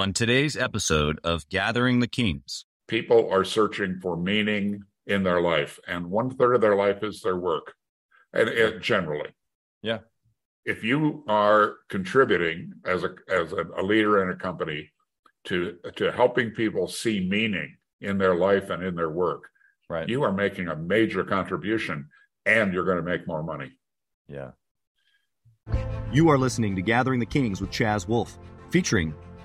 On today's episode of Gathering the Kings, people are searching for meaning in their life, and one third of their life is their work, and it, generally, yeah. If you are contributing as a as a, a leader in a company to to helping people see meaning in their life and in their work, right? You are making a major contribution, and you're going to make more money. Yeah. You are listening to Gathering the Kings with Chaz Wolfe, featuring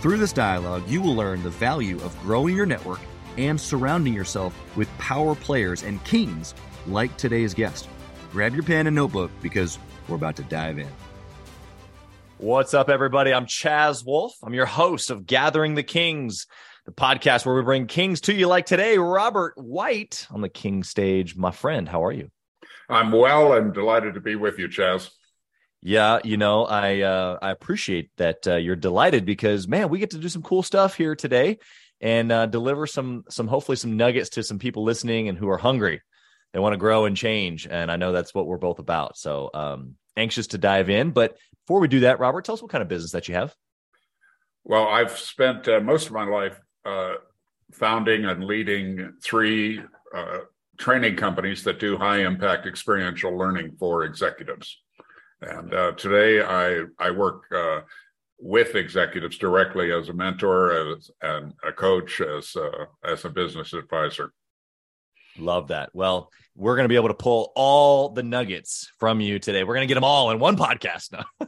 Through this dialogue, you will learn the value of growing your network and surrounding yourself with power players and kings like today's guest. Grab your pen and notebook because we're about to dive in. What's up, everybody? I'm Chaz Wolfe. I'm your host of Gathering the Kings, the podcast where we bring kings to you like today. Robert White on the King stage. My friend, how are you? I'm well and delighted to be with you, Chaz. Yeah, you know, I uh, I appreciate that uh, you're delighted because man, we get to do some cool stuff here today and uh, deliver some some hopefully some nuggets to some people listening and who are hungry. They want to grow and change, and I know that's what we're both about. So um, anxious to dive in. But before we do that, Robert, tell us what kind of business that you have. Well, I've spent uh, most of my life uh, founding and leading three uh, training companies that do high impact experiential learning for executives. And uh, today I I work uh, with executives directly as a mentor, as and a coach, as uh, as a business advisor. Love that. Well, we're going to be able to pull all the nuggets from you today. We're going to get them all in one podcast now.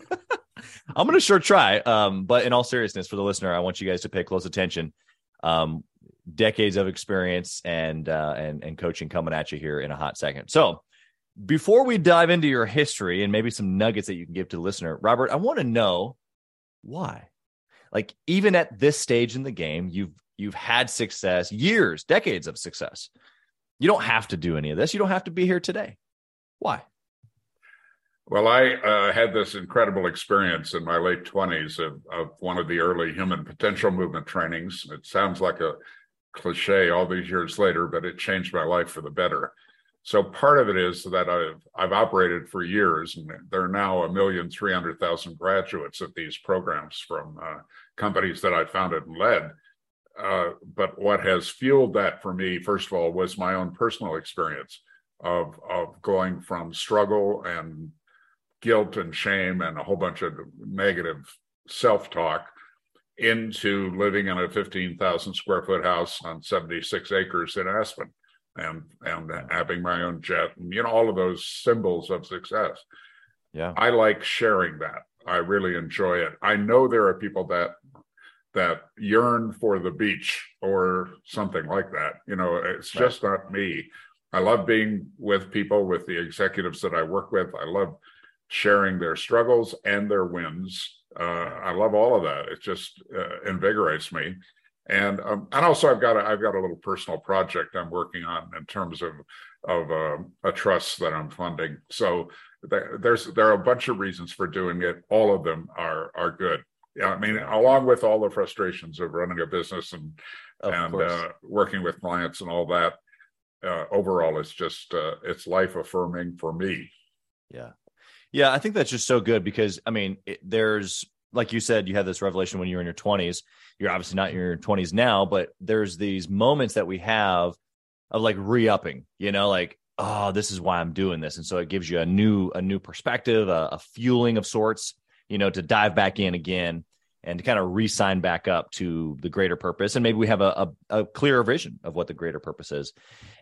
I'm going to sure try. Um, but in all seriousness, for the listener, I want you guys to pay close attention. Um, decades of experience and uh, and and coaching coming at you here in a hot second. So before we dive into your history and maybe some nuggets that you can give to the listener, Robert, I want to know why. Like even at this stage in the game, you've you've had success, years, decades of success. You don't have to do any of this. You don't have to be here today. Why? Well, I uh, had this incredible experience in my late 20s of, of one of the early human potential movement trainings. It sounds like a cliche all these years later, but it changed my life for the better. So part of it is that I've I've operated for years, and there are now a million three hundred thousand graduates at these programs from uh, companies that I founded and led. Uh, but what has fueled that for me, first of all, was my own personal experience of of going from struggle and guilt and shame and a whole bunch of negative self talk into living in a 15,000 square foot house on 76 acres in Aspen and and having my own jet and you know all of those symbols of success. Yeah. I like sharing that. I really enjoy it. I know there are people that that yearn for the beach or something like that. You know it's right. just not me. I love being with people with the executives that i work with. I love sharing their struggles and their wins. Uh, i love all of that. It just uh, invigorates me and um, and also I've got a, I've got a little personal project I'm working on in terms of of uh, a trust that I'm funding. So th- there's there are a bunch of reasons for doing it. All of them are are good. Yeah, I mean, along with all the frustrations of running a business and of and uh, working with clients and all that, uh, overall, it's just uh, it's life affirming for me. Yeah, yeah, I think that's just so good because I mean, it, there's like you said, you had this revelation when you were in your 20s. You're obviously not in your 20s now, but there's these moments that we have of like re-upping, you know, like, oh, this is why I'm doing this. And so it gives you a new, a new perspective, a, a fueling of sorts, you know, to dive back in again and to kind of re-sign back up to the greater purpose. And maybe we have a, a, a clearer vision of what the greater purpose is.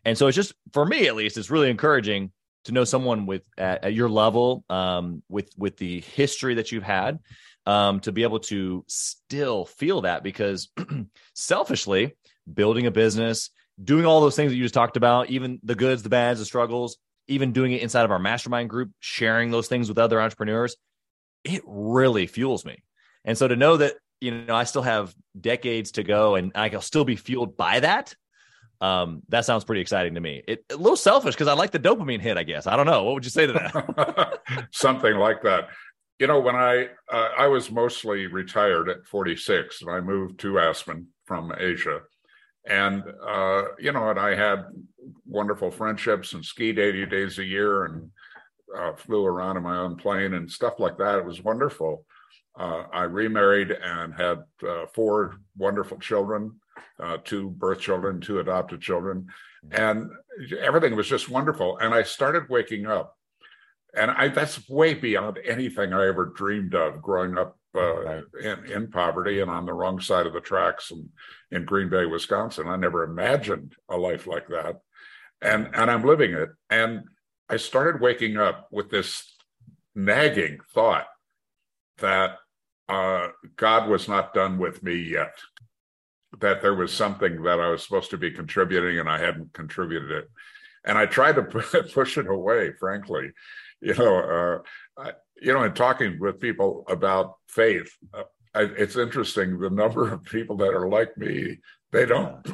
And so it's just, for me at least, it's really encouraging to know someone with at, at your level um, with with the history that you've had um, to be able to still feel that because selfishly building a business doing all those things that you just talked about even the goods the bads the struggles even doing it inside of our mastermind group sharing those things with other entrepreneurs it really fuels me and so to know that you know, I still have decades to go and I'll still be fueled by that. Um, that sounds pretty exciting to me. It, a little selfish because I like the dopamine hit, I guess. I don't know. What would you say to that? Something like that. You know, when I uh, I was mostly retired at 46 and I moved to Aspen from Asia. And uh, you know, and I had wonderful friendships and skied 80 days a year and uh, flew around in my own plane and stuff like that. It was wonderful. Uh, I remarried and had uh, four wonderful children, uh, two birth children, two adopted children, and everything was just wonderful. And I started waking up, and I that's way beyond anything I ever dreamed of growing up uh, right. in, in poverty and on the wrong side of the tracks in, in Green Bay, Wisconsin. I never imagined a life like that, and and I'm living it. And I started waking up with this nagging thought that uh, God was not done with me yet. That there was something that I was supposed to be contributing and I hadn't contributed it. And I tried to push it away, frankly. You know, uh, I, you know, in talking with people about faith, uh, I, it's interesting the number of people that are like me. They don't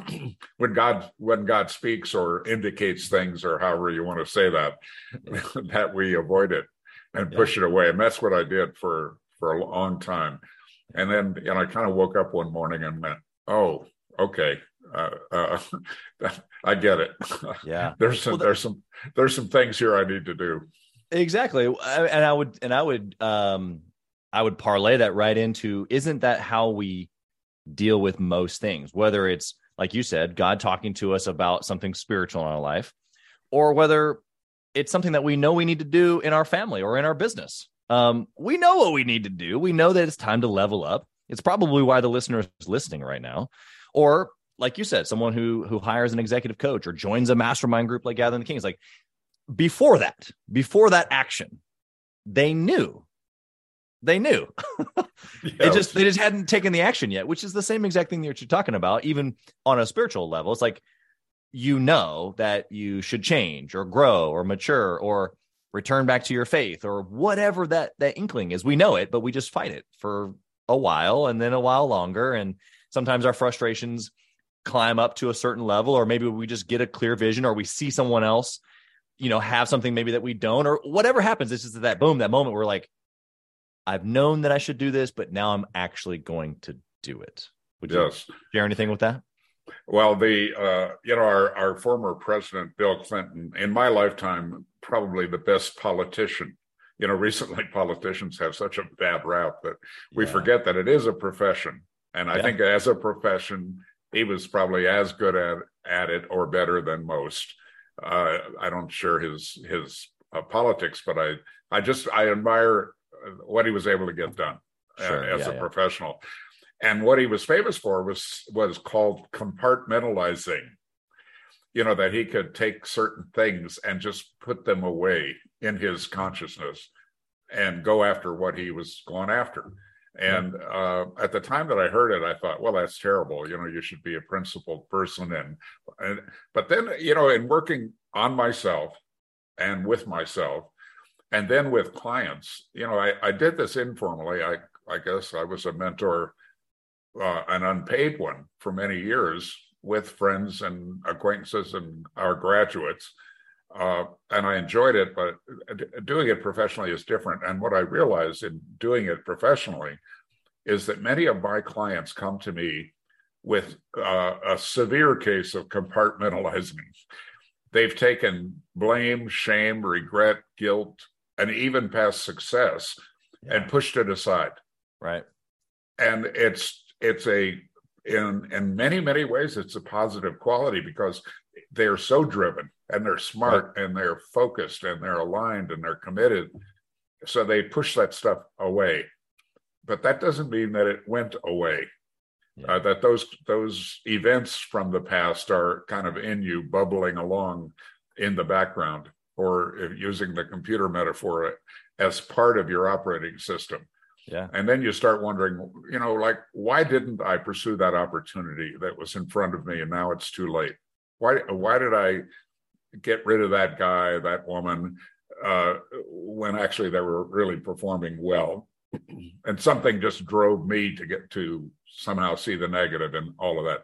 when God when God speaks or indicates things or however you want to say that that we avoid it and push it away. And that's what I did for for a long time. And then, you know, I kind of woke up one morning and went, "Oh, okay, uh, uh, I get it. Yeah, there's some, well, there's some, there's some things here I need to do." Exactly, and I would, and I would, um, I would parlay that right into, isn't that how we deal with most things? Whether it's like you said, God talking to us about something spiritual in our life, or whether it's something that we know we need to do in our family or in our business. Um, we know what we need to do. We know that it's time to level up. It's probably why the listener is listening right now. Or like you said, someone who who hires an executive coach or joins a mastermind group like Gathering the Kings. Like before that, before that action, they knew. They knew. they just they just hadn't taken the action yet, which is the same exact thing that you're talking about, even on a spiritual level. It's like you know that you should change or grow or mature or return back to your faith or whatever that that inkling is we know it but we just fight it for a while and then a while longer and sometimes our frustrations climb up to a certain level or maybe we just get a clear vision or we see someone else you know have something maybe that we don't or whatever happens it's just that boom that moment we're like i've known that i should do this but now i'm actually going to do it would yes. you share anything with that well, the uh, you know our our former president Bill Clinton, in my lifetime, probably the best politician. You know, recently politicians have such a bad rap that we yeah. forget that it is a profession, and I yeah. think as a profession, he was probably as good at at it or better than most. Uh, I don't share his his uh, politics, but I I just I admire what he was able to get done uh, sure. as yeah, a professional. And what he was famous for was was called compartmentalizing. You know, that he could take certain things and just put them away in his consciousness and go after what he was going after. And uh, at the time that I heard it, I thought, well, that's terrible. You know, you should be a principled person. And, and but then, you know, in working on myself and with myself, and then with clients, you know, I, I did this informally. I I guess I was a mentor uh, an unpaid one for many years with friends and acquaintances and our graduates. Uh, and I enjoyed it, but doing it professionally is different. And what I realized in doing it professionally is that many of my clients come to me with uh, a severe case of compartmentalizing. They've taken blame, shame, regret, guilt, and even past success yeah. and pushed it aside. Right. And it's it's a in in many many ways it's a positive quality because they're so driven and they're smart right. and they're focused and they're aligned and they're committed so they push that stuff away but that doesn't mean that it went away yeah. uh, that those those events from the past are kind of in you bubbling along in the background or using the computer metaphor as part of your operating system yeah. And then you start wondering, you know, like, why didn't I pursue that opportunity that was in front of me and now it's too late? Why why did I get rid of that guy, that woman, uh, when actually they were really performing well? and something just drove me to get to somehow see the negative in all of that.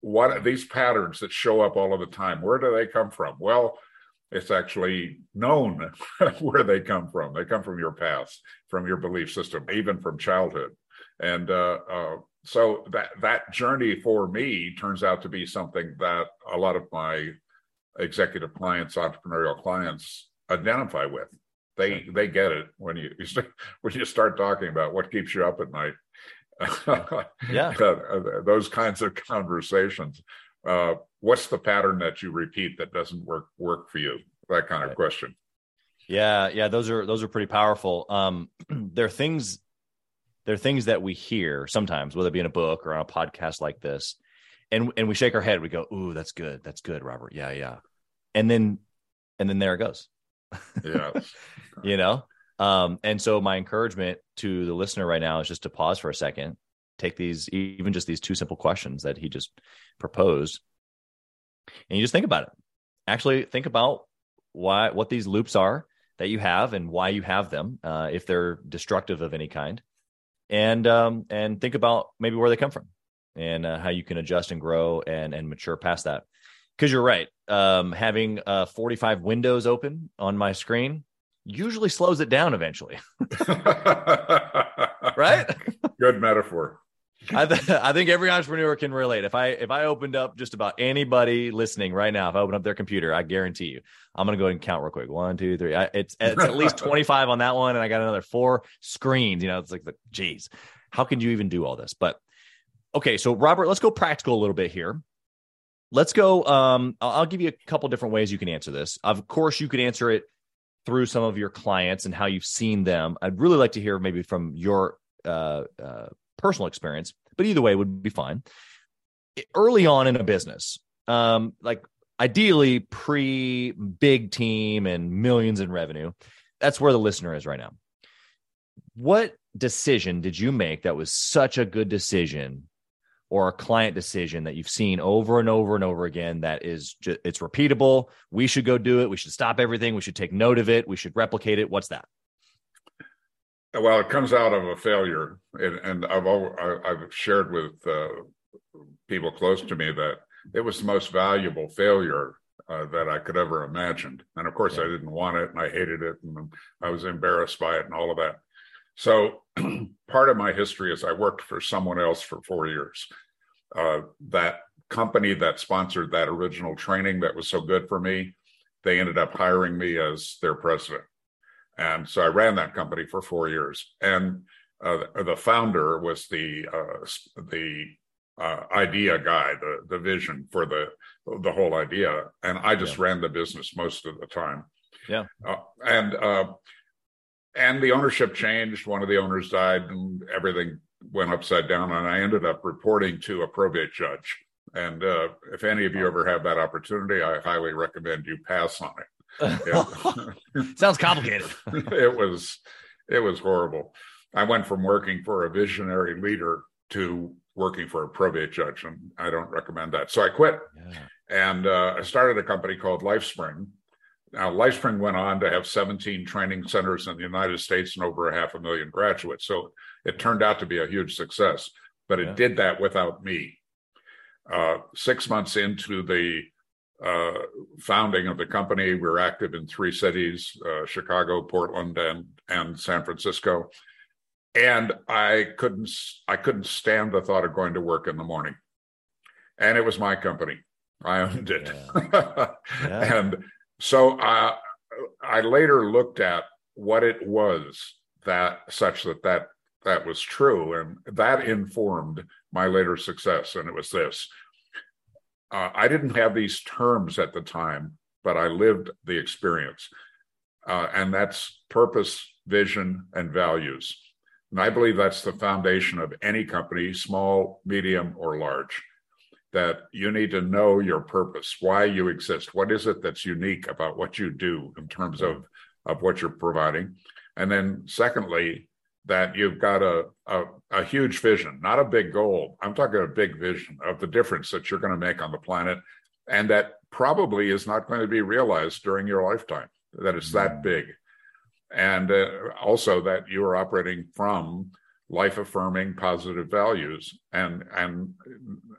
What are these patterns that show up all of the time? Where do they come from? Well, it's actually known where they come from. They come from your past, from your belief system, even from childhood. And uh, uh, so that that journey for me turns out to be something that a lot of my executive clients, entrepreneurial clients, identify with. They they get it when you, you start, when you start talking about what keeps you up at night. yeah, those kinds of conversations. Uh, what's the pattern that you repeat that doesn't work work for you? That kind of question. Yeah, yeah, those are those are pretty powerful. Um, there are things there are things that we hear sometimes, whether it be in a book or on a podcast like this, and and we shake our head. We go, "Ooh, that's good. That's good, Robert. Yeah, yeah." And then and then there it goes. Yeah. you know? Um, and so my encouragement to the listener right now is just to pause for a second, take these, even just these two simple questions that he just proposed, and you just think about it. Actually, think about why, what these loops are that you have and why you have them, uh, if they're destructive of any kind, and um, and think about maybe where they come from and uh, how you can adjust and grow and and mature past that because you're right. Um, having uh, 45 windows open on my screen usually slows it down eventually. right? Good metaphor. I, th- I think every entrepreneur can relate. If I if I opened up just about anybody listening right now, if I open up their computer, I guarantee you, I'm gonna go ahead and count real quick. One, two, three. I, it's it's at least 25 on that one, and I got another four screens. You know, it's like the geez, how can you even do all this? But okay, so Robert, let's go practical a little bit here let's go. Um, I'll give you a couple different ways you can answer this. Of course, you could answer it through some of your clients and how you've seen them. I'd really like to hear maybe from your uh, uh, personal experience, but either way would be fine. Early on in a business, um, like ideally pre big team and millions in revenue, that's where the listener is right now. What decision did you make that was such a good decision or a client decision that you've seen over and over and over again that is just, it's repeatable? We should go do it. We should stop everything. We should take note of it. We should replicate it. What's that well it comes out of a failure and, and i've i've shared with uh, people close to me that it was the most valuable failure uh, that I could ever imagined. And of course, yeah. I didn't want it and I hated it and I was embarrassed by it and all of that. So part of my history is I worked for someone else for four years. Uh, that company that sponsored that original training that was so good for me, they ended up hiring me as their president. And so I ran that company for four years. And uh, the founder was the uh, the uh, idea guy, the the vision for the the whole idea, and I just yeah. ran the business most of the time. Yeah, uh, and uh, and the ownership changed. One of the owners died, and everything went upside down. And I ended up reporting to a probate judge. And uh, if any of you ever have that opportunity, I highly recommend you pass on it. It Sounds complicated. it was, it was horrible. I went from working for a visionary leader to working for a probate judge, and I don't recommend that. So I quit, yeah. and uh, I started a company called LifeSpring, now, LifeSpring went on to have 17 training centers in the United States and over a half a million graduates. So it turned out to be a huge success, but it yeah. did that without me. Uh, six months into the uh, founding of the company, we were active in three cities uh, Chicago, Portland, and, and San Francisco. And I couldn't, I couldn't stand the thought of going to work in the morning. And it was my company. I owned it. Yeah. Yeah. and so uh, I later looked at what it was that such that that that was true, and that informed my later success. And it was this: uh, I didn't have these terms at the time, but I lived the experience, uh, and that's purpose, vision, and values. And I believe that's the foundation of any company, small, medium, or large that you need to know your purpose, why you exist. What is it that's unique about what you do in terms of, of what you're providing? And then, secondly, that you've got a, a, a huge vision, not a big goal. I'm talking a big vision of the difference that you're going to make on the planet, and that probably is not going to be realized during your lifetime, that it's that mm. big. and uh, also that you are operating from life affirming positive values and and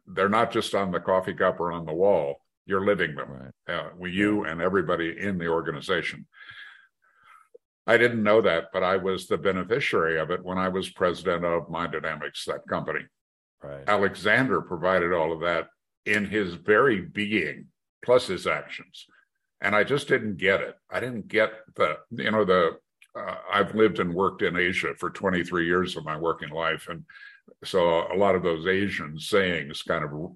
they're not just on the coffee cup or on the wall you're living them right. uh, you and everybody in the organization i didn't know that but i was the beneficiary of it when i was president of mind dynamics that company right. alexander provided all of that in his very being plus his actions and i just didn't get it i didn't get the you know the uh, I've lived and worked in Asia for 23 years of my working life. And so a lot of those Asian sayings kind of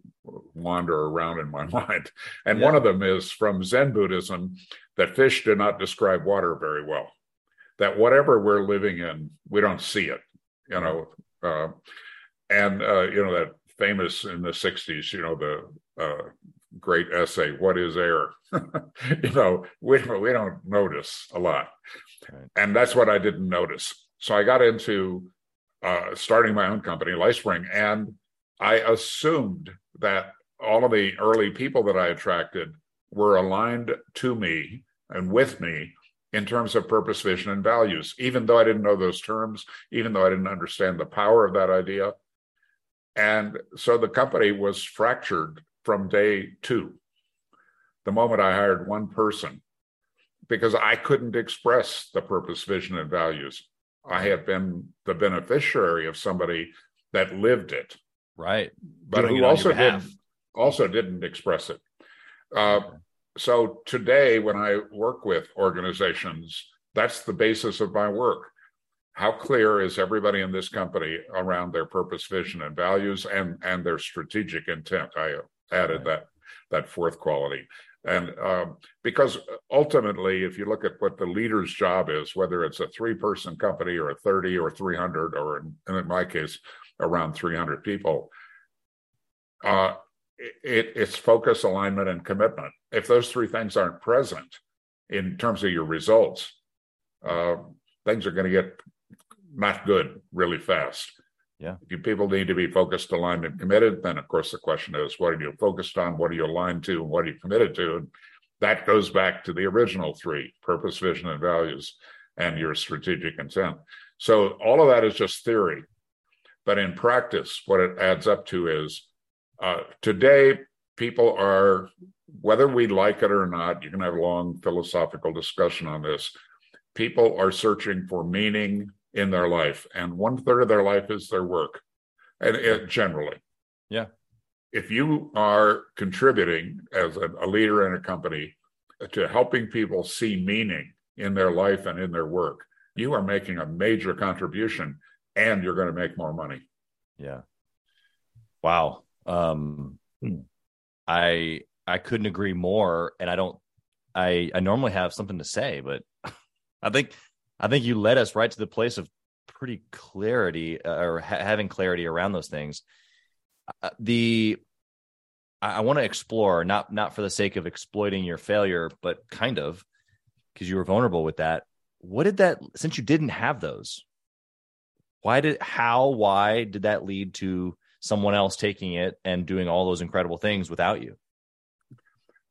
wander around in my mind. And yeah. one of them is from Zen Buddhism that fish do not describe water very well, that whatever we're living in, we don't see it, you know. Uh, and, uh, you know, that famous in the 60s, you know, the uh, great essay, What is Air? you know, we, we don't notice a lot. Right. And that's what I didn't notice. So I got into uh, starting my own company, LifeSpring, and I assumed that all of the early people that I attracted were aligned to me and with me in terms of purpose, vision, and values, even though I didn't know those terms, even though I didn't understand the power of that idea. And so the company was fractured from day two. The moment I hired one person because I couldn't express the purpose, vision, and values. I had been the beneficiary of somebody that lived it, right? But Doing who also didn't also didn't express it. Uh, so today, when I work with organizations, that's the basis of my work. How clear is everybody in this company around their purpose, vision, and values, and and their strategic intent? I added that that fourth quality. And um, because ultimately, if you look at what the leader's job is, whether it's a three person company or a 30 or 300, or in, in my case, around 300 people, uh, it, it's focus, alignment, and commitment. If those three things aren't present in terms of your results, uh, things are going to get not good really fast. Yeah. If people need to be focused, aligned, and committed, then of course the question is, what are you focused on? What are you aligned to? And what are you committed to? And that goes back to the original three purpose, vision, and values, and your strategic intent. So all of that is just theory. But in practice, what it adds up to is uh, today, people are, whether we like it or not, you can have a long philosophical discussion on this. People are searching for meaning, in their life, and one third of their life is their work, and it, generally, yeah. If you are contributing as a, a leader in a company to helping people see meaning in their life and in their work, you are making a major contribution, and you're going to make more money. Yeah. Wow. Um, I I couldn't agree more, and I don't. I I normally have something to say, but I think I think you led us right to the place of pretty clarity uh, or ha- having clarity around those things. Uh, the I, I want to explore not not for the sake of exploiting your failure, but kind of because you were vulnerable with that. What did that since you didn't have those? Why did how why did that lead to someone else taking it and doing all those incredible things without you?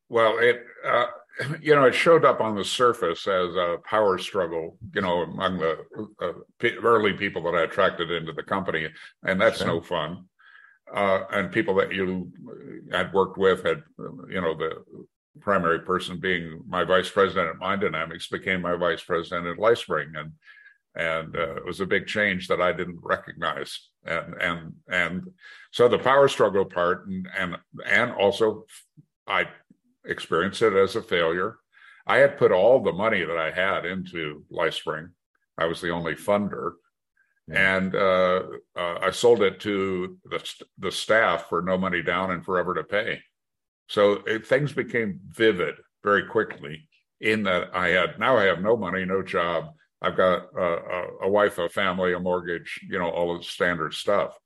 Well, it uh, you know, it showed up on the surface as a power struggle, you know, among the uh, early people that I attracted into the company, and that's sure. no fun. Uh, and people that you had worked with had, you know, the primary person being my vice president at Mind Dynamics became my vice president at LifeSpring, and and uh, it was a big change that I didn't recognize, and and and so the power struggle part, and and and also I experienced it as a failure. I had put all the money that I had into LifeSpring. I was the only funder, and uh, uh, I sold it to the the staff for no money down and forever to pay. So it, things became vivid very quickly. In that I had now I have no money, no job. I've got a, a wife, a family, a mortgage, you know, all the standard stuff,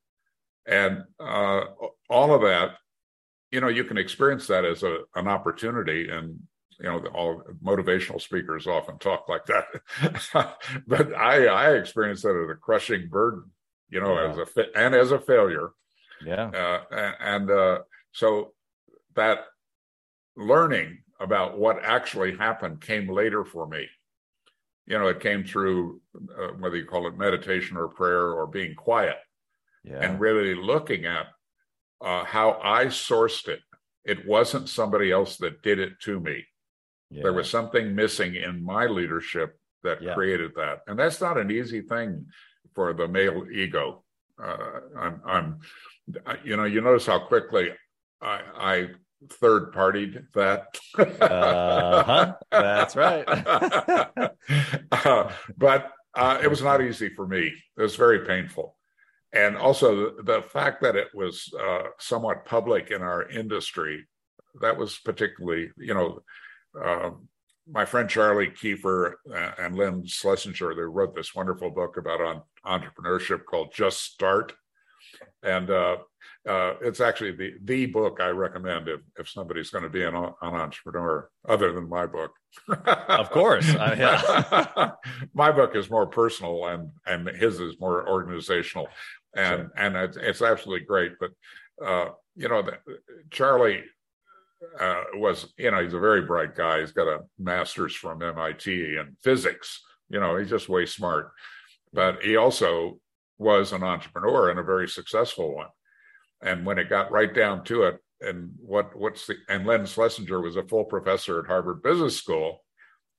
and uh, all of that you know you can experience that as a an opportunity and you know all motivational speakers often talk like that but i i experienced that as a crushing burden you know yeah. as a fit and as a failure yeah uh, and uh, so that learning about what actually happened came later for me you know, it came through uh, whether you call it meditation or prayer or being quiet Yeah. and really looking at uh, how I sourced it. It wasn't somebody else that did it to me. yeah. There was something missing in my leadership that Yeah. created that, and that's not an easy thing for the male ego. Uh, I'm, I'm, you know, you notice how quickly I, I third partied that. Uh-huh. That's right. Uh, but uh, it was not easy for me. It was very painful. And also the, fact that it was uh, somewhat public in our industry, that was particularly, you know, um, my friend Charlie Kiefer uh, and Len Schlesinger, they wrote this wonderful book about on, entrepreneurship called Just Start. And uh, uh, it's actually the the book I recommend if, if somebody's going to be an, an entrepreneur, other than my book. Of course. I- yeah. my book is more personal, and and his is more organizational, and Sure. and it's, it's absolutely great. But uh, you know, the, Charlie uh, was you know he's a very bright guy. He's got a master's from MIT in physics. You know, he's just way smart. But he also was an entrepreneur and a very successful one. And when it got right down to it, and what what's the and Len Schlesinger was a full professor at Harvard Business School,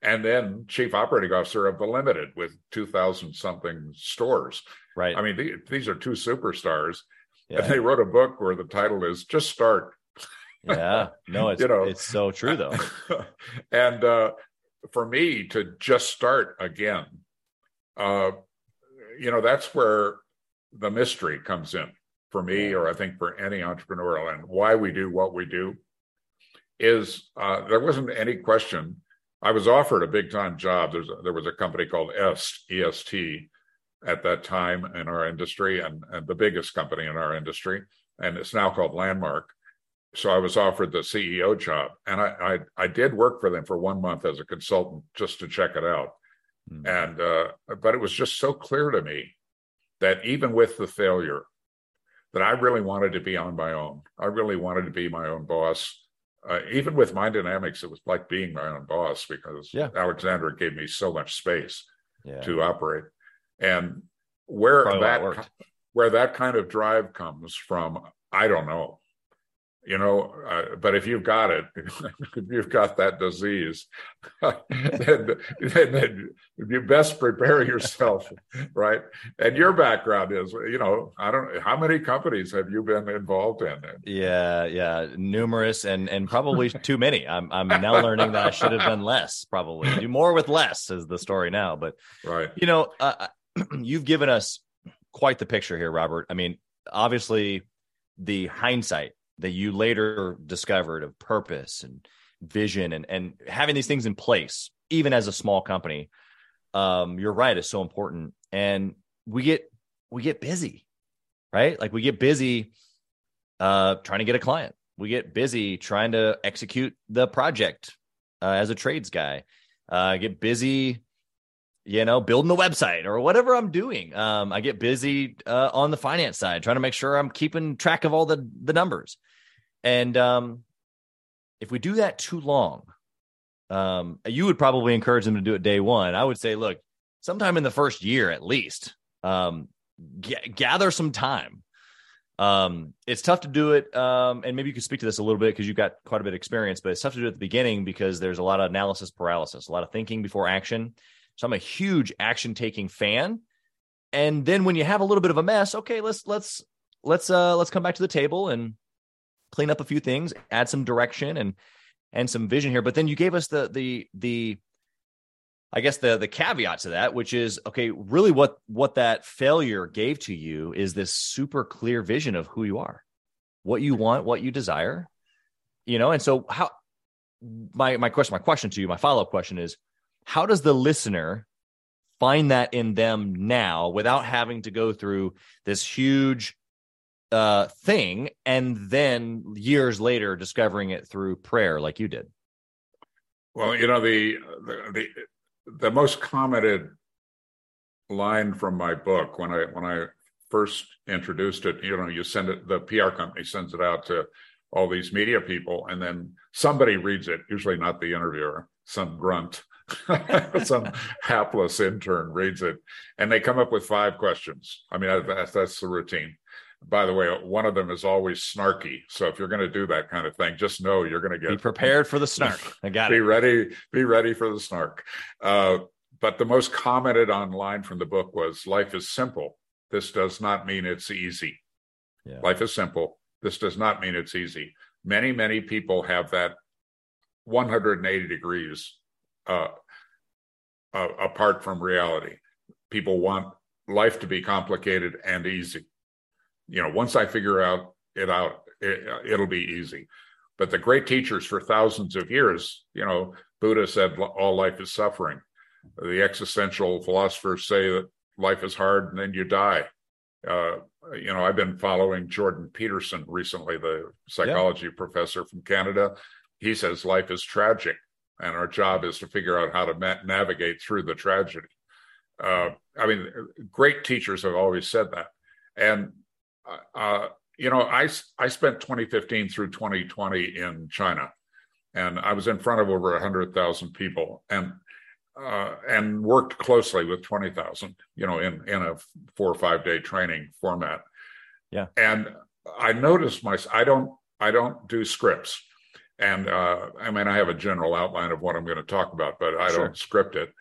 and then chief operating officer of the Limited with two thousand something stores. right. I mean, the, these are two superstars, yeah. and they wrote a book where the title is "Just Start." yeah. No, it's you know. it's so true though. and uh, for me to just start again, uh, you know, that's where the mystery comes in for me, or I think for any entrepreneurial, and why we do what we do is uh, there wasn't any question. I was offered a big time job. There's a, there was a company called EST, EST at that time in our industry, and, and the biggest company in our industry, and it's now called Landmark so I was offered the CEO job, and I, I I did work for them for one month as a consultant just to check it out. Hmm. And uh, but it was just so clear to me that even with the failure, that I really wanted to be on my own. I really wanted to be my own boss. Uh, even with Mind Dynamics, it was like being my own boss because Yeah. Alexander gave me so much space Yeah. to operate. And where Probably that where that kind of drive comes from, I don't know. You know, uh, but if you've got it, if you've got that disease, then, then, then you best prepare yourself, right? And your background is, you know, I don't. How many companies have you been involved in? Yeah, yeah, numerous and and probably too many. I'm I'm now learning that I should have done less. Probably do more with less is the story now. But Right. you know, uh, you've given us quite the picture here, Robert. I mean, obviously, the hindsight that you later discovered of purpose and vision and and having these things in place, even as a small company, um, you're right, is so important. And we get we get busy, right? Like we get busy uh, trying to get a client. We get busy trying to execute the project uh, as a trades guy. Uh, get busy, you know, building the website or whatever I'm doing. Um, I get busy uh, on the finance side, trying to make sure I'm keeping track of all the the numbers. And um, if we do that too long, um, you would probably encourage them to do it day one. I would say, look, sometime in the first year at least, um, g- gather some time. Um, it's tough to do it, um, and maybe you could speak to this a little bit because you've got quite a bit of experience. But it's tough to do at the beginning because there's a lot of analysis paralysis, a lot of thinking before action. So I'm a huge action taking fan. And then when you have a little bit of a mess, okay, let's let's let's uh let's come back to the table and clean up a few things, add some direction and and some vision here. But then you gave us the the the I guess the the caveat to that, which is okay, really what what that failure gave to you is this super clear vision of who you are, what you want, what you desire, you know. And so how my my question, my question to you, my follow up question is, how does the listener find that in them now without having to go through this huge uh thing and then years later discovering it through prayer like you did Well, you know the the the, the most commented line from my book when I when I first introduced it, you know, you send it the PR company sends it out to all these media people and then somebody reads it, usually not the interviewer, some grunt some hapless intern reads it, and they come up with five questions. I mean, that's that's the routine. By the way, one of them is always snarky. So if you're going to do that kind of thing, just know you're going to get be prepared for the snark. I got be it. Be ready. Be ready for the snark. Uh, but the most commented on line from the book was, "Life is simple. This does not mean it's easy. Yeah. Life is simple. This does not mean it's easy." Many, many people have that 180 degrees uh, uh, apart from reality. People want life to be complicated and easy. You know, once I figure out it out, it, it'll be easy. But the great teachers for thousands of years, you know, Buddha said all life is suffering. The existential philosophers say that life is hard and then you die. Uh, you know, I've been following Jordan Peterson recently, the psychology yeah. professor from Canada. He says life is tragic, and our job is to figure out how to ma- navigate through the tragedy. Uh, I mean, great teachers have always said that, and uh, you know, I I spent 2015 through 2020 in China, and I was in front of over hundred thousand people, and uh, and worked closely with 20,000, you know, in, in a four or five day training format. Yeah. And I noticed my, I don't, I don't do scripts. And uh, I mean, I have a general outline of what I'm going to talk about, but I sure. don't script it.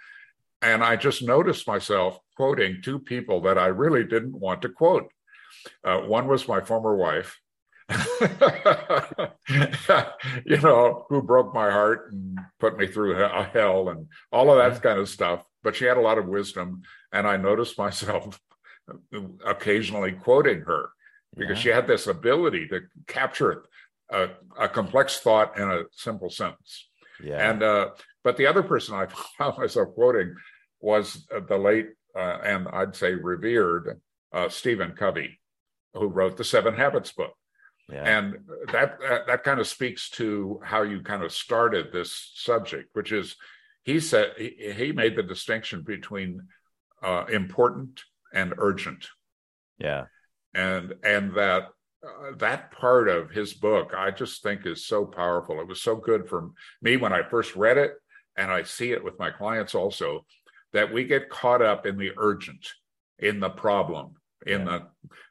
And I just noticed myself quoting two people that I really didn't want to quote. Uh, one was my former wife, you know, who broke my heart and put me through hell and all of that kind of stuff. But she had a lot of wisdom. And I noticed myself occasionally quoting her because yeah. she had this ability to capture a, a, complex thought in a simple sentence. Yeah. And, uh, but the other person I found myself quoting was the late uh, and I'd say revered uh, Stephen Covey, who wrote the Seven Habits book. Yeah. And that, that that kind of speaks to how you kind of started this subject, which is he said he, he made the distinction between uh, important and urgent. Yeah. And and that uh, that part of his book I just think is so powerful. It was so good for me when I first read it and I see it with my clients also that we get caught up in the urgent, in the problem, in yeah.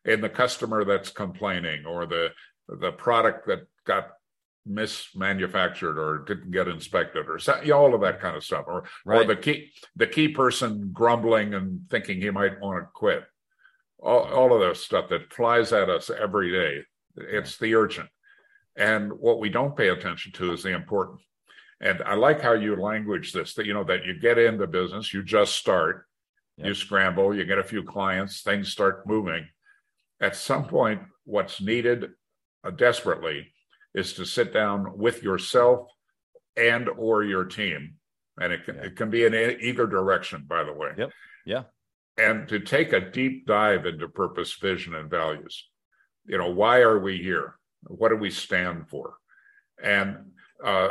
the in the customer that's complaining or the the product that got mismanufactured or didn't get inspected or all of that kind of stuff or right. or the key the key person grumbling and thinking he might want to quit all, all of this stuff that flies at us every day it's the urgent and what we don't pay attention to is the important and i like how you language this that you know that you get into business you just start yep. you scramble you get a few clients things start moving. At some point what's needed uh, desperately is to sit down with yourself and or your team. And it can, yeah. it can be in either direction by the way. Yep. Yeah. And to take a deep dive into purpose vision and values. You know why are we here? What do we stand for? And uh,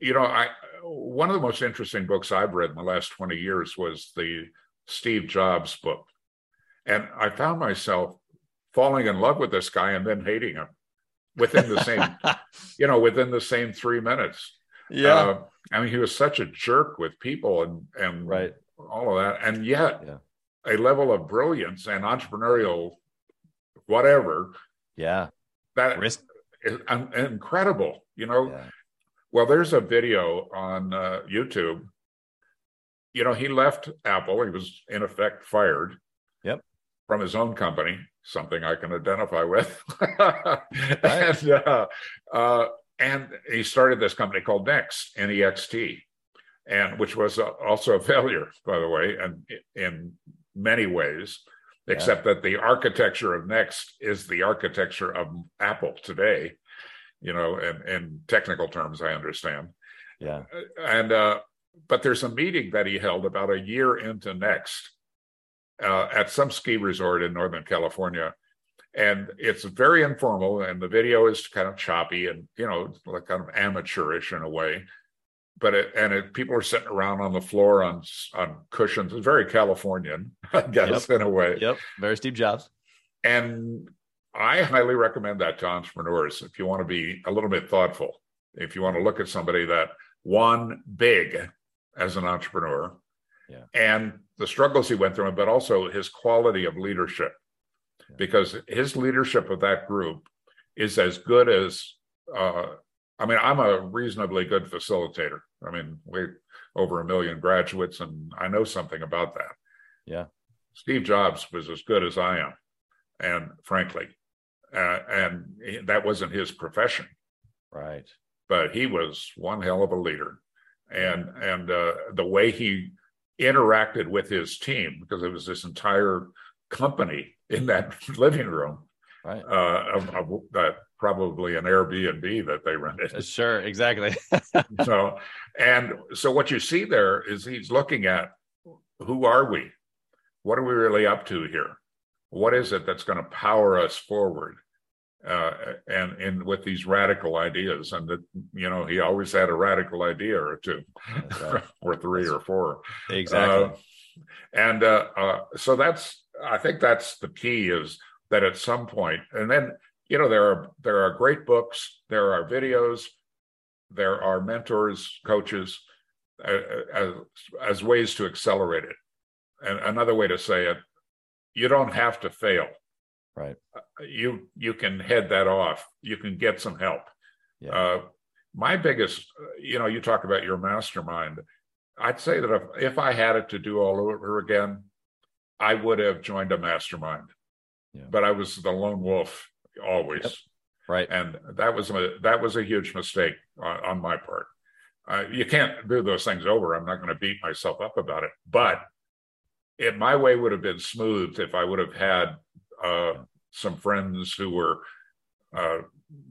you know i one of the most interesting books i've read in the last 20 years was the steve jobs book and i found myself falling in love with this guy and then hating him within the same, you know, within the same three minutes. Yeah. Uh, I mean, he was such a jerk with people and and right. all of that, and yet yeah. a level of brilliance and entrepreneurial whatever. Yeah. That Risk. is incredible. You know. Yeah. Well, there's a video on uh, YouTube. You know, he left Apple. He was in effect fired. Yep. From his own company, something I can identify with. and, uh, uh, and he started this company called Next, N-E-X-T, and which was also a failure, by the way, and in many ways, except yeah. that the architecture of Next is the architecture of Apple today. You know, in, in technical terms, I understand. Yeah. And uh, but there's a meeting that he held about a year into Next uh, at some ski resort in Northern California. And it's very informal, and the video is kind of choppy and you know, like kind of amateurish in a way. But it, and it, people are sitting around on the floor on on cushions. It's very Californian, I guess, yep. in a way. Yep, very Steve Jobs. And I highly recommend that to entrepreneurs if you want to be a little bit thoughtful. If you want to look at somebody that won big as an entrepreneur Yeah. and the struggles he went through, but also his quality of leadership. Yeah. Because his leadership of that group is as good as uh, I mean, I'm a reasonably good facilitator. I mean, we over a million graduates, and I know something about that. Yeah. Steve Jobs was as good as I am, and frankly, uh, and that wasn't his profession, Right. but he was one hell of a leader, and and uh, the way he interacted with his team because it was this entire company in that living room Right. uh, of, of that probably an Airbnb that they rented. Uh, Sure. Exactly. so and so what you see there is he's looking at who are we what are we really up to here what is it that's going to power us forward uh, and and with these radical ideas and that you know he always had a radical idea or two That's right. or three or four exactly. uh, and uh, uh, so that's I think that's the key is that at some point, and then you know there are there are great books, there are videos, there are mentors, coaches, uh, as as ways to accelerate it. And another way to say it, you don't have to fail. Right. You you can head that off. You can get some help. Yeah. Uh, my biggest, you know, you talk about your mastermind. I'd say that if, if I had it to do all over again, I would have joined a mastermind. Yeah. But I was the lone wolf always, Yep. right. and that was a that was a huge mistake on, on my part. Uh, you can't do those things over. I'm not going to beat myself up about it, but it my way would have been smooth if I would have had uh, some friends who were uh,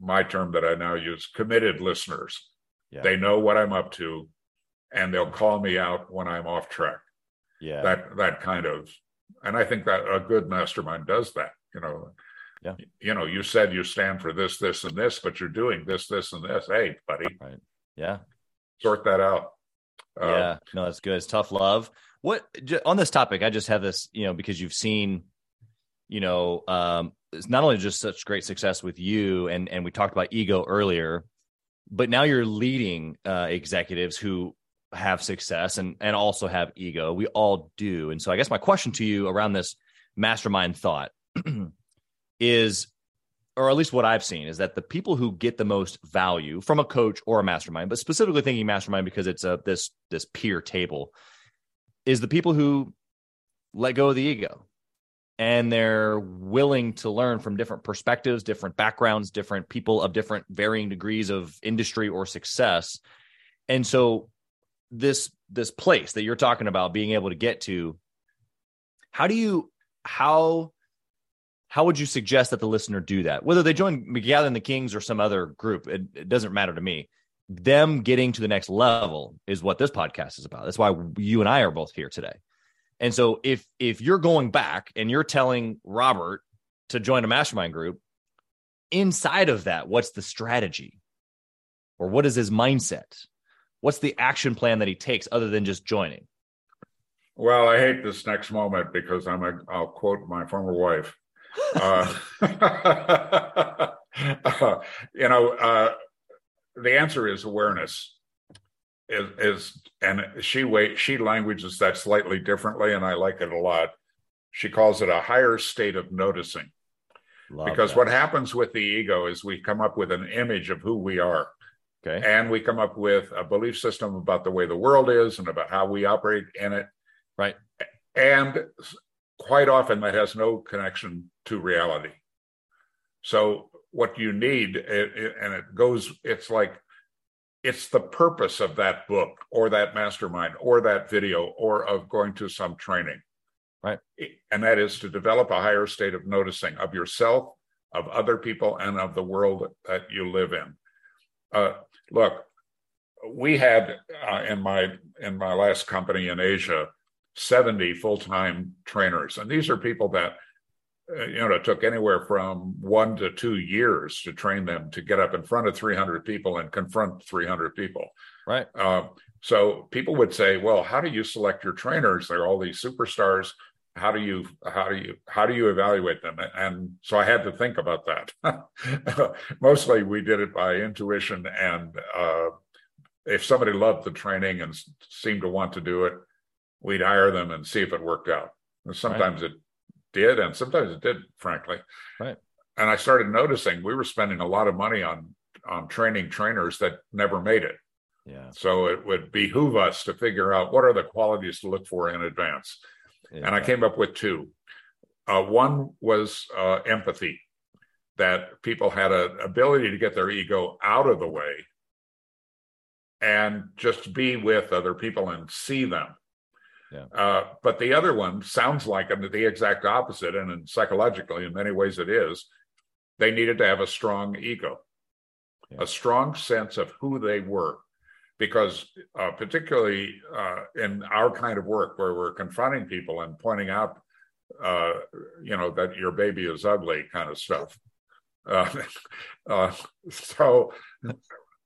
my term that I now use committed listeners. Yeah. They know what I'm up to, and they'll call me out when I'm off track. yeah. That that kind of, and I think that a good mastermind does that. You know, Yeah. You know, you said you stand for this, this, and this, but you're doing this, this, and this. Hey, buddy, yeah. sort that out. Uh, yeah. No, that's good. It's tough love. What on this topic? I just have this, you know, because you've seen, you know, um, it's not only just such great success with you, and and we talked about ego earlier, but now you're leading uh, executives who have success and and also have ego. We all do, and so I guess my question to you around this mastermind thought is or at least what I've seen is that the people who get the most value from a coach or a mastermind, but specifically thinking mastermind because it's a this this peer table, is the people who let go of the ego and they're willing to learn from different perspectives, different backgrounds, different people of different varying degrees of industry or success. And so this this place that you're talking about being able to get to, how do you how how would you suggest that the listener do that? Whether they join Gathering the Kings or some other group, it, it doesn't matter to me. Them getting to the next level is what this podcast is about. That's why you and I are both here today. And so if if you're going back and you're telling Robert to join a mastermind group, inside of that, what's the strategy? Or what is his mindset? What's the action plan that he takes other than just joining? Well, I hate this next moment because I'm a, I'll quote my former wife. Uh, uh, you know, uh, the answer is awareness. Is, is and she wait she languages that slightly differently, and I like it a lot. She calls it a higher state of noticing. Love because that. what happens with the ego is we come up with an image of who we are okay. and we come up with a belief system about the way the world is and about how we operate in it Right. and quite often that has no connection to reality. So what you need and it goes it's like it's the purpose of that book or that mastermind or that video or of going to some training. Right. and that is to develop a higher state of noticing of yourself of other people and of the world that you live in. Uh, look we had uh, in my in my last company in asia 70 full-time trainers. And these are people that you know it took anywhere from one to two years to train them to get up in front of 300 people and confront 300 people Right. uh, so people would say well how do you select your trainers they're all these superstars how do you how do you how do you evaluate them and so i had to think about that mostly we did it by intuition and uh, if somebody loved the training and seemed to want to do it, we'd hire them and see if it worked out. And sometimes right. it did, and sometimes it did, frankly. Right. And I started noticing we were spending a lot of money on on training trainers that never made it. Yeah. So it would behoove us to figure out what are the qualities to look for in advance. Yeah. And I came up with two. Uh, one was uh, empathy, that people had an ability to get their ego out of the way and just be with other people and see them. Yeah. Uh, but the other one sounds like the exact opposite, and in psychologically, in many ways, it is. They needed to have a strong ego, yeah. a strong sense of who they were, because uh, particularly uh, in our kind of work, where we're confronting people and pointing out, uh, you know, that your baby is ugly, kind of stuff. Uh, uh, so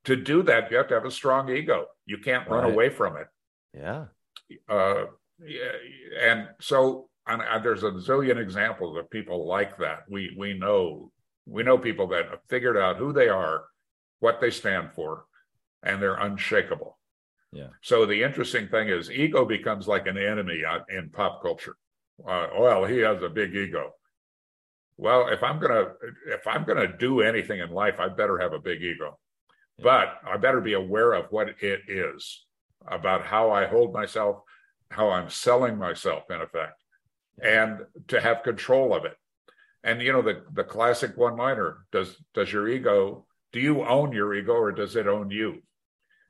to do that, you have to have a strong ego. You can't run right. away from it. Yeah. Uh, and so and, and there's a zillion examples of people like that. We we know we know people that have figured out who they are, what they stand for, and they're unshakable. Yeah. So the interesting thing is, ego becomes like an enemy in pop culture. Uh, well, he has a big ego. Well, if I'm gonna if I'm gonna do anything in life, I better have a big ego but I better be aware of what it is about how I hold myself, how I'm selling myself, in effect, and to have control of it. And you know the the classic one liner: Does does your ego? Do you own your ego, or does it own you?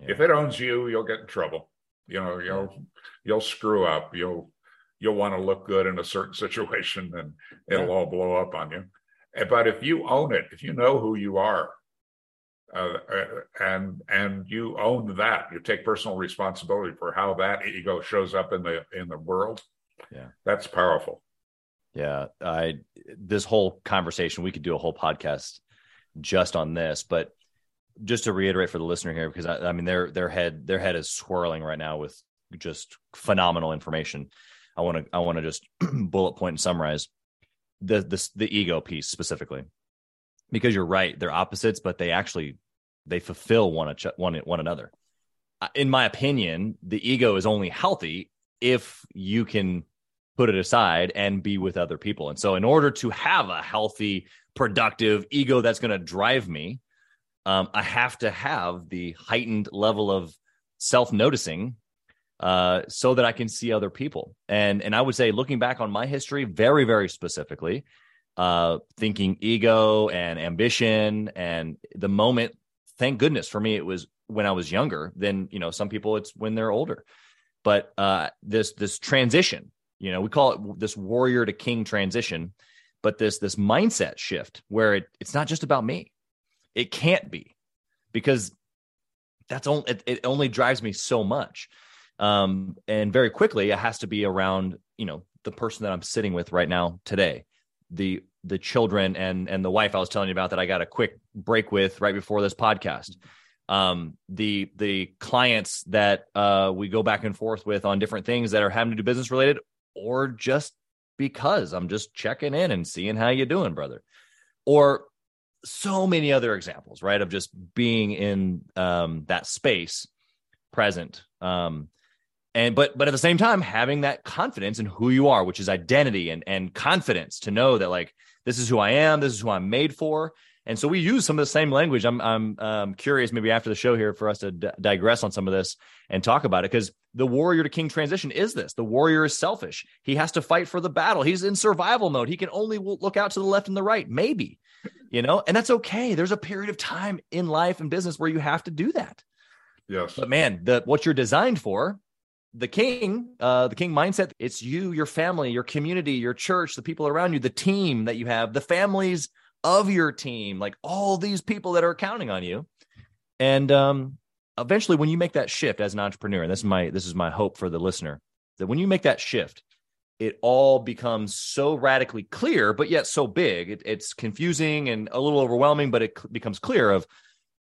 Yeah. If it owns you, you'll get in trouble. You know, you'll yeah. you'll screw up. You'll you'll want to look good in a certain situation, and it'll yeah. all blow up on you. Eh, but if you own it, if you know who you are, uh, uh, and and you own that. You take personal responsibility for how that ego shows up in the in the world. Yeah, that's powerful. Yeah, I this whole conversation we could do a whole podcast just on this, but just to reiterate for the listener here, because I, I mean their their head their head is swirling right now with just phenomenal information. I want to I want to just bullet point and summarize the the the ego piece specifically because you're right they're opposites but they actually they fulfill one one one another uh, in my opinion the ego is only healthy if you can put it aside and be with other people and so in order to have a healthy productive ego that's going to drive me um, i have to have the heightened level of self-noticing uh, so that i can see other people and and i would say looking back on my history very very specifically uh, thinking ego and ambition and the moment. Thank goodness for me, it was when I was younger. Then you know, some people it's when they're older. But uh, this this transition, you know, we call it this warrior to king transition. But this this mindset shift where it, it's not just about me. It can't be because that's only it, it only drives me so much. Um, and very quickly, it has to be around you know the person that I'm sitting with right now today the the children and and the wife I was telling you about that I got a quick break with right before this podcast. Um, the the clients that uh, we go back and forth with on different things that are having to do business related, or just because I'm just checking in and seeing how you're doing, brother, or so many other examples, right, of just being in um, that space, present. Um, and but but at the same time having that confidence in who you are which is identity and and confidence to know that like this is who i am. This is who i'm made for. And so we use some of the same language. I'm i'm um, curious maybe after the show here for us to d- digress on some of this and talk about it because the warrior to king transition is this. The warrior is selfish. He has to fight for the battle. He's in survival mode. He can only look out to the left and the right maybe you know? And that's okay. There's a period of time in life and business where you have to do that. Yes. But man the what you're designed for the king, uh, the king mindset, it's you, your family, your community, your church, the people around you, the team that you have, the families of your team, like all these people that are counting on you. And um, eventually when you make that shift as an entrepreneur, and this is my this is my hope for the listener, that when you make that shift, it all becomes so radically clear, but yet so big. It, it's confusing and a little overwhelming, but it becomes clear of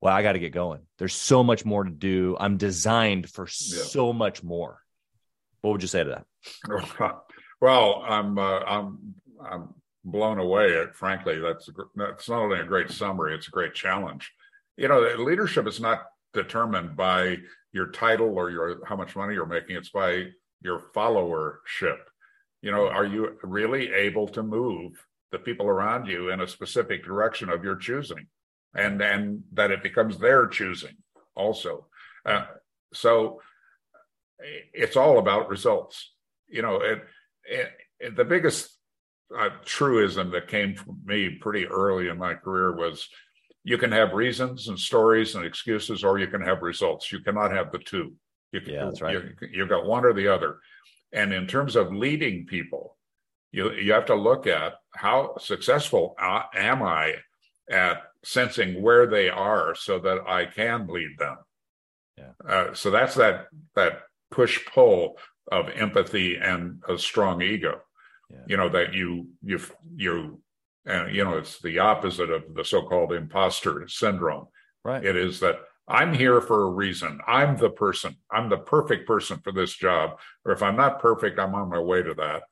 well, I got to get going. There's so much more to do. I'm designed for yeah. so much more. What would you say to that? Well, I'm uh, I'm I'm blown away. Frankly, that's that's not only a great summary; it's a great challenge. You know, leadership is not determined by your title or your how much money you're making. It's by your followership. You know, are you really able to move the people around you in a specific direction of your choosing, and and that it becomes their choosing also. Uh, so it's all about results. You know, it, it, it the biggest uh, truism that came from me pretty early in my career was you can have reasons and stories and excuses, or you can have results. You cannot have the two. You can, yeah, that's right. You, you've got one or the other. And in terms of leading people, you you have to look at how successful uh, am I at sensing where they are so that I can lead them. Yeah. Uh, so that's that that push pull of empathy and a strong ego yeah. you know that you you you and you know it's the opposite of the so-called imposter syndrome right it is that i'm here for a reason i'm the person i'm the perfect person for this job or if i'm not perfect i'm on my way to that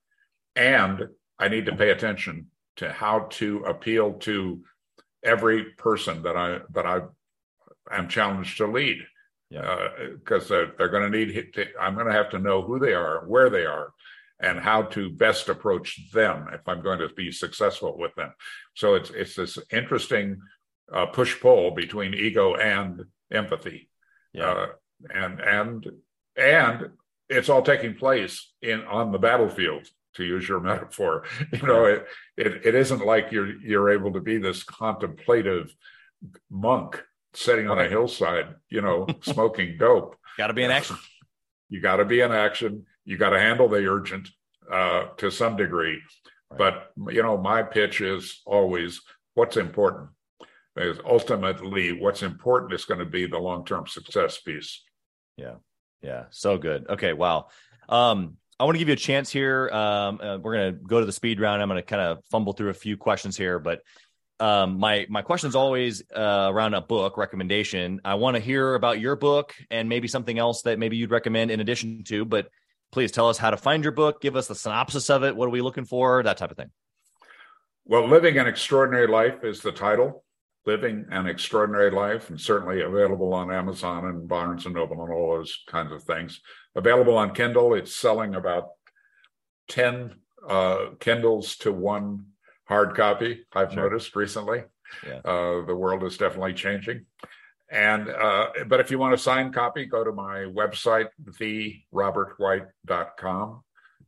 and i need to pay attention to how to appeal to every person that i that i am challenged to lead because yeah. uh, they're going to need to, i'm going to have to know who they are where they are and how to best approach them if I'm going to be successful with them. So it's it's this interesting uh, push pull between ego and empathy, yeah. uh, and and and it's all taking place in on the battlefield. To use your metaphor, you know, it, it it isn't like you're you're able to be this contemplative monk sitting on a hillside, you know, smoking dope. Got to be in action. You got to be in action you got to handle the urgent uh, to some degree. Right. But you know, my pitch is always what's important. Is ultimately what's important is going to be the long term success piece. Yeah, yeah, so good. Okay, wow. Um, I want to give you a chance here. Um, uh, we're going to go to the speed round. I'm going to kind of fumble through a few questions here, but um, my my question is always uh, around a book recommendation. I want to hear about your book and maybe something else that maybe you'd recommend in addition to. But please tell us how to find your book, give us the synopsis of it. What are we looking for? That type of thing. Well, Living an Extraordinary Life is the title. Living an Extraordinary Life, and certainly available on Amazon and Barnes and Noble and all those kinds of things. Available on Kindle. It's selling about 10 uh, Kindles to one hard copy, I've sure. noticed recently. Yeah. Uh, the world is definitely changing. And uh, but if you want a signed copy, go to my website, therobertwhite.com,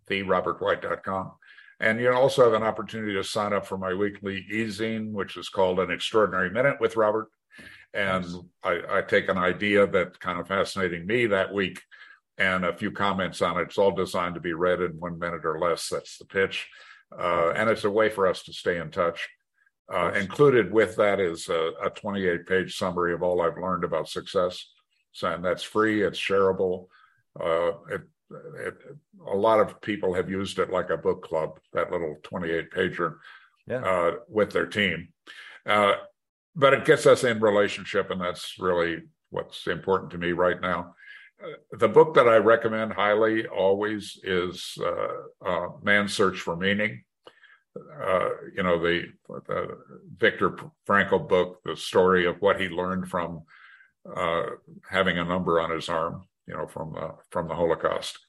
therobertwhite.com. And you also have an opportunity to sign up for my weekly e-zine, which is called An Extraordinary Minute with Robert. And nice. I, I, take an idea that kind of fascinating me that week and a few comments on it. It's all designed to be read in one minute or less. That's the pitch. Uh, and it's a way for us to stay in touch. Uh, included with that is a, a 28 page summary of all I've learned about success. So, and that's free, it's shareable. Uh, it, a lot of people have used it like a book club, that little 28 pager yeah. uh, with their team. Uh, but it gets us in relationship, and that's really what's important to me right now. Uh, the book that I recommend highly always is uh, Man's Search for Meaning uh, you know, the, the Viktor Frankl book, the story of what he learned from uh, having a number on his arm, you know, from the from the Holocaust,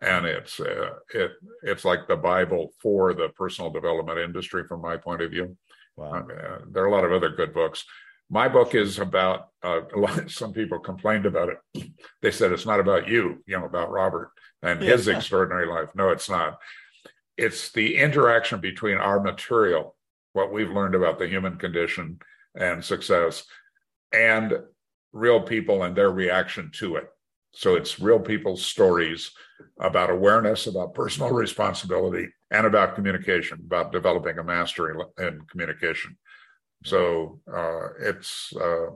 and it's uh, it it's like the Bible for the personal development industry, from my point of view. Wow. I mean, uh, there are a lot of other good books. My book is about uh, a lot. Some people complained about it. They said it's not about you, you know, about Robert and yeah. his extraordinary life. No, it's not it's the interaction between our material, what we've learned about the human condition and success, and real people and their reaction to it. So it's real people's stories about awareness, about personal responsibility, and about communication, about developing a mastery in communication. So uh, it's uh,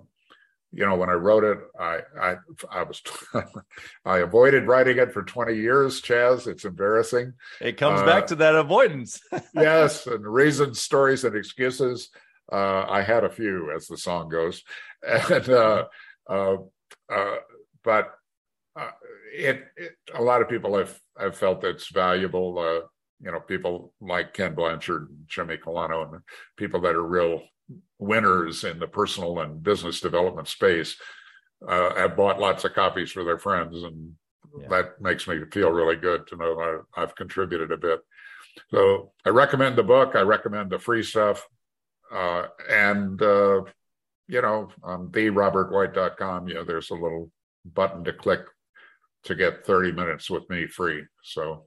you know, when I wrote it, I I I was I avoided writing it for 20 years, Chaz. It's embarrassing. It comes uh, back to that avoidance. yes, and reasons, stories, and excuses. Uh, I had a few, as the song goes, and uh, uh, uh but it, it, a lot of people have have felt it's valuable. Uh, you know, people like Ken Blanchard, Jimmy Calano, and people that are real winners in the personal and business development space uh, have bought lots of copies for their friends, and yeah. that makes me feel really good to know I, I've contributed a bit. So I recommend the book. I recommend the free stuff, uh, and uh, you know, on therobertwhite.com, you know, there's a little button to click to get 30 minutes with me free. So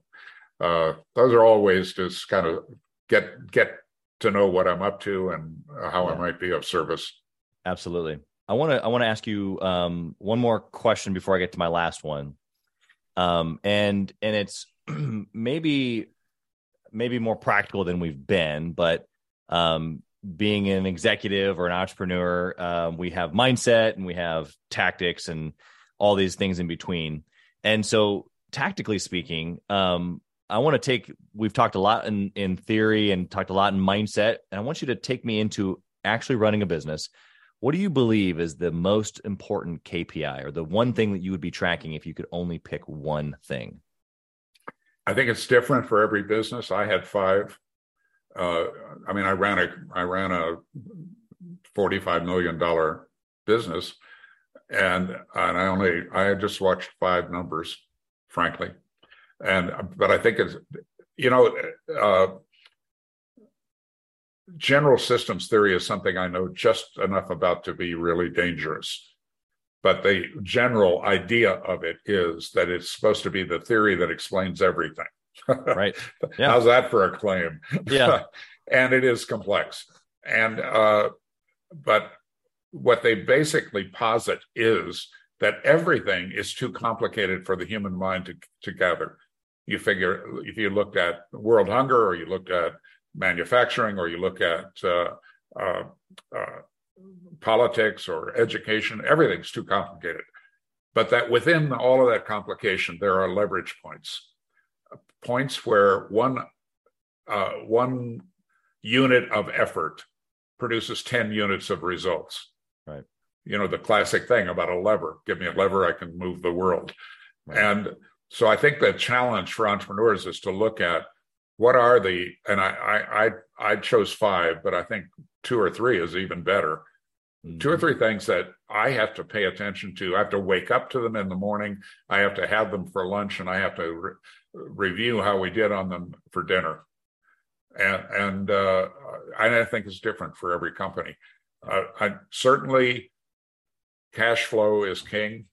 uh, those are all ways to kind of get get to know what I'm up to and how yeah. I might be of service. Absolutely. I want to I want to ask you um, one more question before I get to my last one. Um, and and it's maybe maybe more practical than we've been, but um, being an executive or an entrepreneur, um, we have mindset and we have tactics and all these things in between. And so, tactically speaking, um, I want to take. We've talked a lot in in theory and talked a lot in mindset, and I want you to take me into actually running a business. What do you believe is the most important KPI or the one thing that you would be tracking if you could only pick one thing? I think it's different for every business. I had five. Uh, I mean, I ran a I ran a forty-five million dollar business, and and I only I just watched five numbers, frankly, and but I think it's you know. Uh, general systems theory is something I know just enough about to be really dangerous but the general idea of it is that it's supposed to be the theory that explains everything. right. Yeah. How's that for a claim? Yeah. and it is complex. And uh, but what they basically posit is that everything is too complicated for the human mind to, to gather. You figure if you looked at world hunger, or you looked at manufacturing, or you look at uh, uh, uh politics or education, everything's too complicated. But that within all of that complication, there are leverage points, points where one uh, one unit of effort produces 10 units of results. You know, the classic thing about a lever give me a lever, I can move the world. Right. And so I think the challenge for entrepreneurs is to look at what are the, and I, I, I, I chose five, but I think two or three is even better Mm-hmm. Two or three things that I have to pay attention to. I have to wake up to them in the morning. I have to have them for lunch, and I have to re- review how we did on them for dinner. And and uh, I think it's different for every company. Uh, I, certainly, cash flow is king.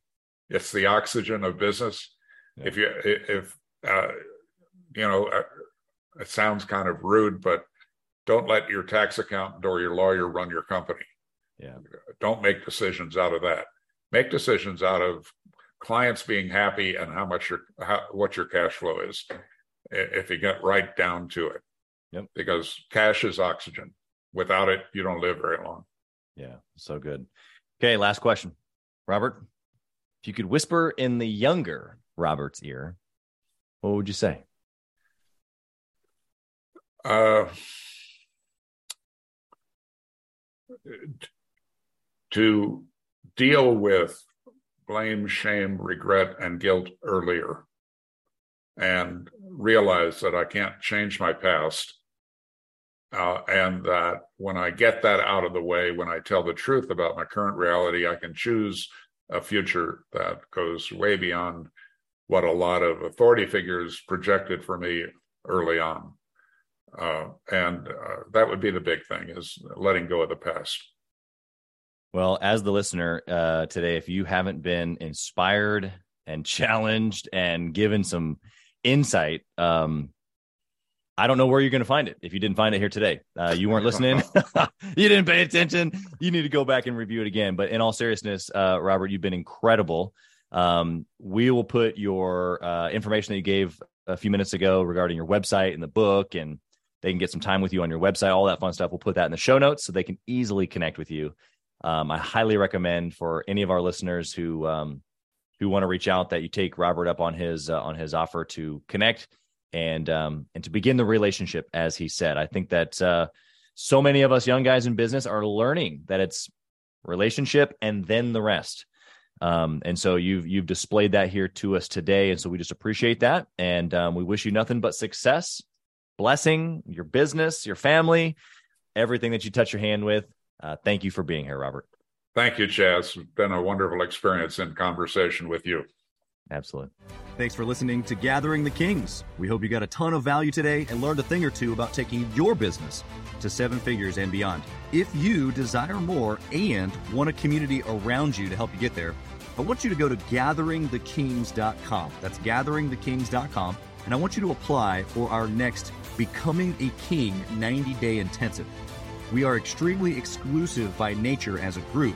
It's the oxygen of business. Yeah. If you if uh, you know, uh, it sounds kind of rude, but don't let your tax accountant or your lawyer run your company. Yeah. Don't make decisions out of that. Make decisions out of clients being happy and how much your how, what your cash flow is. If you get right down to it. Yep. Because cash is oxygen. Without it, you don't live very long. Yeah, so good. Okay, last question. Robert, if you could whisper in the younger Robert's ear, what would you say? Uh, to deal with blame, shame, regret, and guilt earlier and realize that I can't change my past. Uh, and that when I get that out of the way, when I tell the truth about my current reality, I can choose a future that goes way beyond what a lot of authority figures projected for me early on. Uh, and uh, that would be the big thing is letting go of the past. Well, as the listener uh, today, if you haven't been inspired and challenged and given some insight, um, I don't know where you're going to find it. If you didn't find it here today, uh, you weren't listening, you didn't pay attention. You need to go back and review it again. But in all seriousness, uh, Robert, you've been incredible. Um, we will put your uh, information that you gave a few minutes ago regarding your website and the book, and they can get some time with you on your website, all that fun stuff. We'll put that in the show notes so they can easily connect with you um, I highly recommend for any of our listeners who um, who want to reach out that you take Robert up on his uh, on his offer to connect and um, and to begin the relationship, as he said. I think that uh, so many of us young guys in business are learning that it's relationship and then the rest. Um, and so you've you've displayed that here to us today, and so we just appreciate that, and um, we wish you nothing but success, blessing, your business, your family, everything that you touch your hand with. Uh, thank you for being here, Robert. Thank you, Chaz. It's been a wonderful experience in conversation with you. Absolutely. Thanks for listening to Gathering the Kings. We hope you got a ton of value today and learned a thing or two about taking your business to seven figures and beyond. If you desire more and want a community around you to help you get there, I want you to go to gatheringthekings.com. That's gatheringthekings.com. And I want you to apply for our next Becoming a King 90 day intensive. We are extremely exclusive by nature as a group.